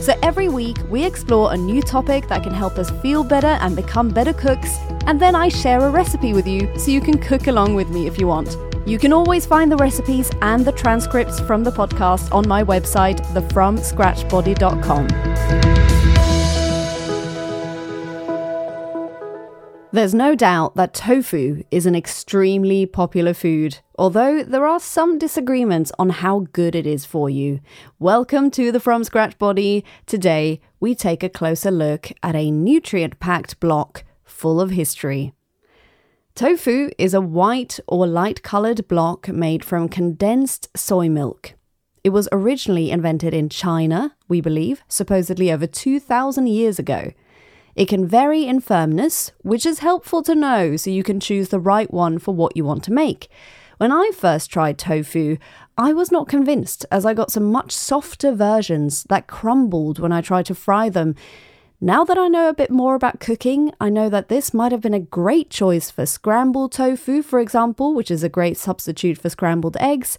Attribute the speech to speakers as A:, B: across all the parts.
A: So every week, we explore a new topic that can help us feel better and become better cooks, and then I share a recipe with you so you can cook along with me if you want. You can always find the recipes and the transcripts from the podcast on my website, thefromscratchbody.com. There's no doubt that tofu is an extremely popular food, although there are some disagreements on how good it is for you. Welcome to the From Scratch Body. Today, we take a closer look at a nutrient packed block full of history. Tofu is a white or light colored block made from condensed soy milk. It was originally invented in China, we believe, supposedly over 2,000 years ago. It can vary in firmness, which is helpful to know so you can choose the right one for what you want to make. When I first tried tofu, I was not convinced as I got some much softer versions that crumbled when I tried to fry them. Now that I know a bit more about cooking, I know that this might have been a great choice for scrambled tofu, for example, which is a great substitute for scrambled eggs.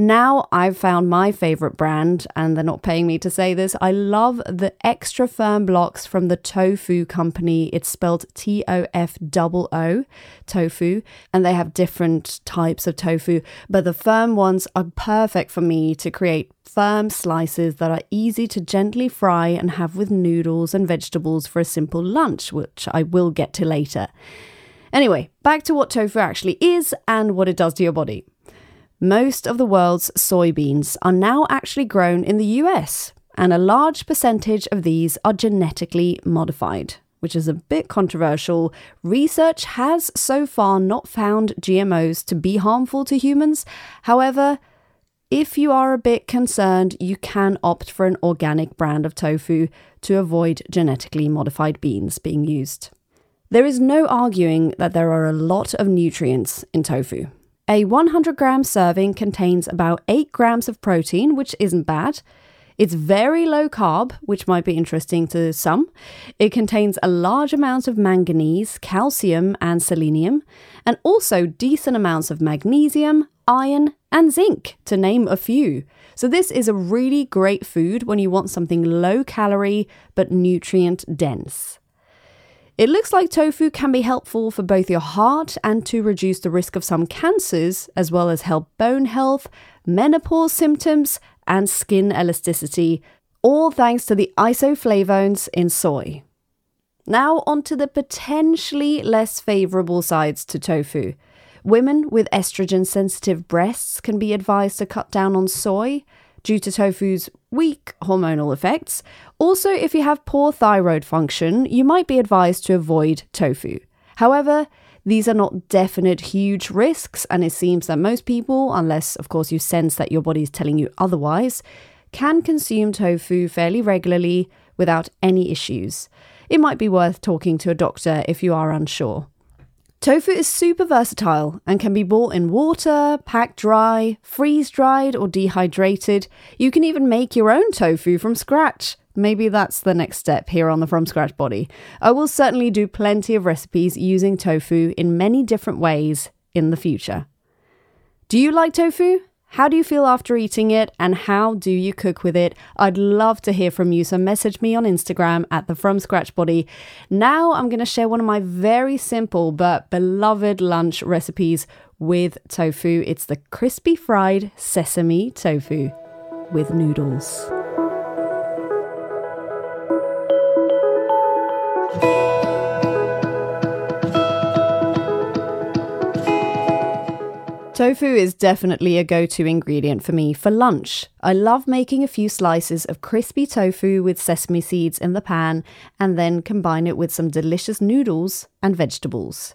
A: Now I've found my favorite brand, and they're not paying me to say this. I love the extra firm blocks from the Tofoo company. It's spelled T O F O O, Tofoo, and they have different types of tofu, but the firm ones are perfect for me to create firm slices that are easy to gently fry and have with noodles and vegetables for a simple lunch, which I will get to later. Anyway, back to what tofu actually is and what it does to your body. Most of the world's soybeans are now actually grown in the US, and a large percentage of these are genetically modified, which is a bit controversial. Research has so far not found GMOs to be harmful to humans. However, if you are a bit concerned, you can opt for an organic brand of tofu to avoid genetically modified beans being used. There is no arguing that there are a lot of nutrients in tofu. A 100 gram serving contains about 8 grams of protein, which isn't bad. It's very low carb, which might be interesting to some. It contains a large amount of manganese, calcium, and selenium, and also decent amounts of magnesium, iron, and zinc, to name a few. So, this is a really great food when you want something low calorie but nutrient dense. It looks like tofu can be helpful for both your heart and to reduce the risk of some cancers, as well as help bone health, menopause symptoms, and skin elasticity, all thanks to the isoflavones in soy. Now, on to the potentially less favourable sides to tofu. Women with estrogen sensitive breasts can be advised to cut down on soy due to tofu's weak hormonal effects. Also, if you have poor thyroid function, you might be advised to avoid tofu. However, these are not definite huge risks, and it seems that most people, unless of course you sense that your body is telling you otherwise, can consume tofu fairly regularly without any issues. It might be worth talking to a doctor if you are unsure. Tofu is super versatile and can be bought in water, packed dry, freeze dried, or dehydrated. You can even make your own tofu from scratch. Maybe that's the next step here on the From Scratch Body. I will certainly do plenty of recipes using tofu in many different ways in the future. Do you like tofu? How do you feel after eating it and how do you cook with it? I'd love to hear from you, so message me on Instagram at the From Scratch Body. Now I'm going to share one of my very simple but beloved lunch recipes with tofu. It's the crispy fried sesame tofu with noodles. Tofu is definitely a go to ingredient for me for lunch. I love making a few slices of crispy tofu with sesame seeds in the pan and then combine it with some delicious noodles and vegetables.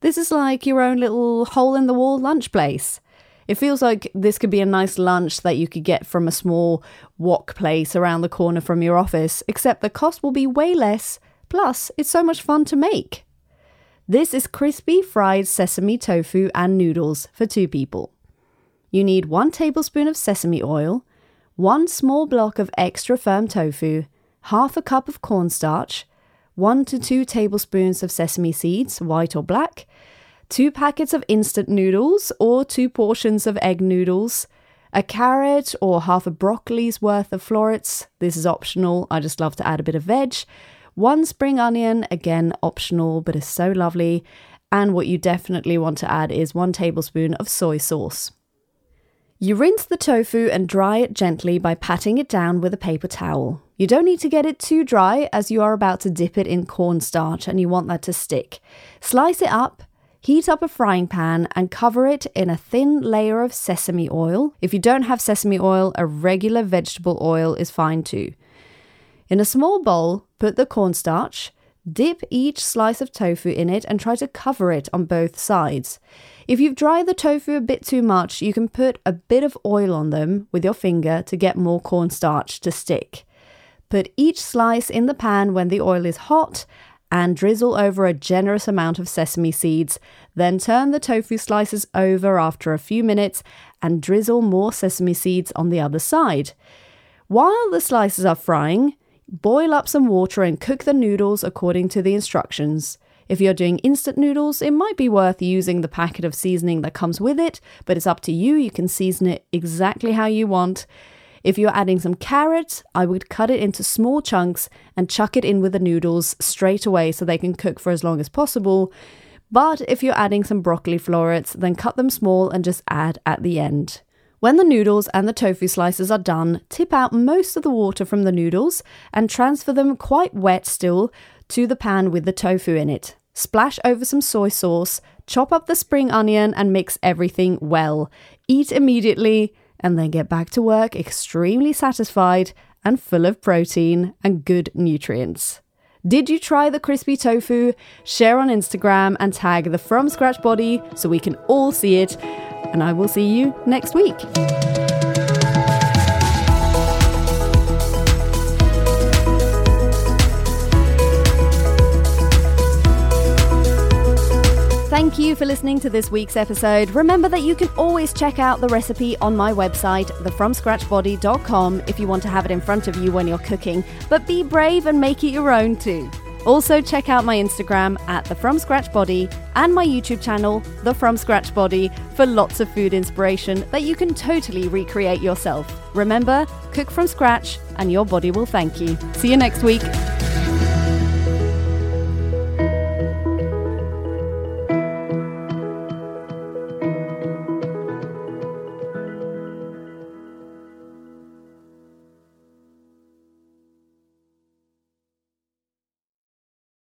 A: This is like your own little hole in the wall lunch place. It feels like this could be a nice lunch that you could get from a small wok place around the corner from your office, except the cost will be way less, plus, it's so much fun to make. This is crispy fried sesame tofu and noodles for two people. You need one tablespoon of sesame oil, one small block of extra firm tofu, half a cup of cornstarch, one to two tablespoons of sesame seeds, white or black, two packets of instant noodles or two portions of egg noodles, a carrot or half a broccoli's worth of florets. This is optional. I just love to add a bit of veg. One spring onion, again optional, but is so lovely. And what you definitely want to add is one tablespoon of soy sauce. You rinse the tofu and dry it gently by patting it down with a paper towel. You don't need to get it too dry as you are about to dip it in cornstarch and you want that to stick. Slice it up, heat up a frying pan and cover it in a thin layer of sesame oil. If you don't have sesame oil, a regular vegetable oil is fine too. In a small bowl, put the cornstarch, dip each slice of tofu in it and try to cover it on both sides. If you've dried the tofu a bit too much, you can put a bit of oil on them with your finger to get more cornstarch to stick. Put each slice in the pan when the oil is hot and drizzle over a generous amount of sesame seeds. Then turn the tofu slices over after a few minutes and drizzle more sesame seeds on the other side. While the slices are frying, boil up some water and cook the noodles according to the instructions. If you're doing instant noodles, it might be worth using the packet of seasoning that comes with it, but it's up to you. You can season it exactly how you want. If you're adding some carrots, I would cut it into small chunks and chuck it in with the noodles straight away so they can cook for as long as possible. But if you're adding some broccoli florets, then cut them small and just add at the end. When the noodles and the tofu slices are done, tip out most of the water from the noodles and transfer them quite wet still to the pan with the tofu in it. Splash over some soy sauce, chop up the spring onion, and mix everything well. Eat immediately, and then get back to work extremely satisfied and full of protein and good nutrients. Did you try the crispy tofu? Share on Instagram and tag the From Scratch Body so we can all see it. And I will see you next week. Thank you for listening to this week's episode. Remember that you can always check out the recipe on my website, thefromscratchbody.com, if you want to have it in front of you when you're cooking, but be brave and make it your own too. Also, check out my Instagram at the From Scratch Body and my YouTube channel, The From Scratch Body, for lots of food inspiration that you can totally recreate yourself. Remember, cook from scratch and your body will thank you. See you next week.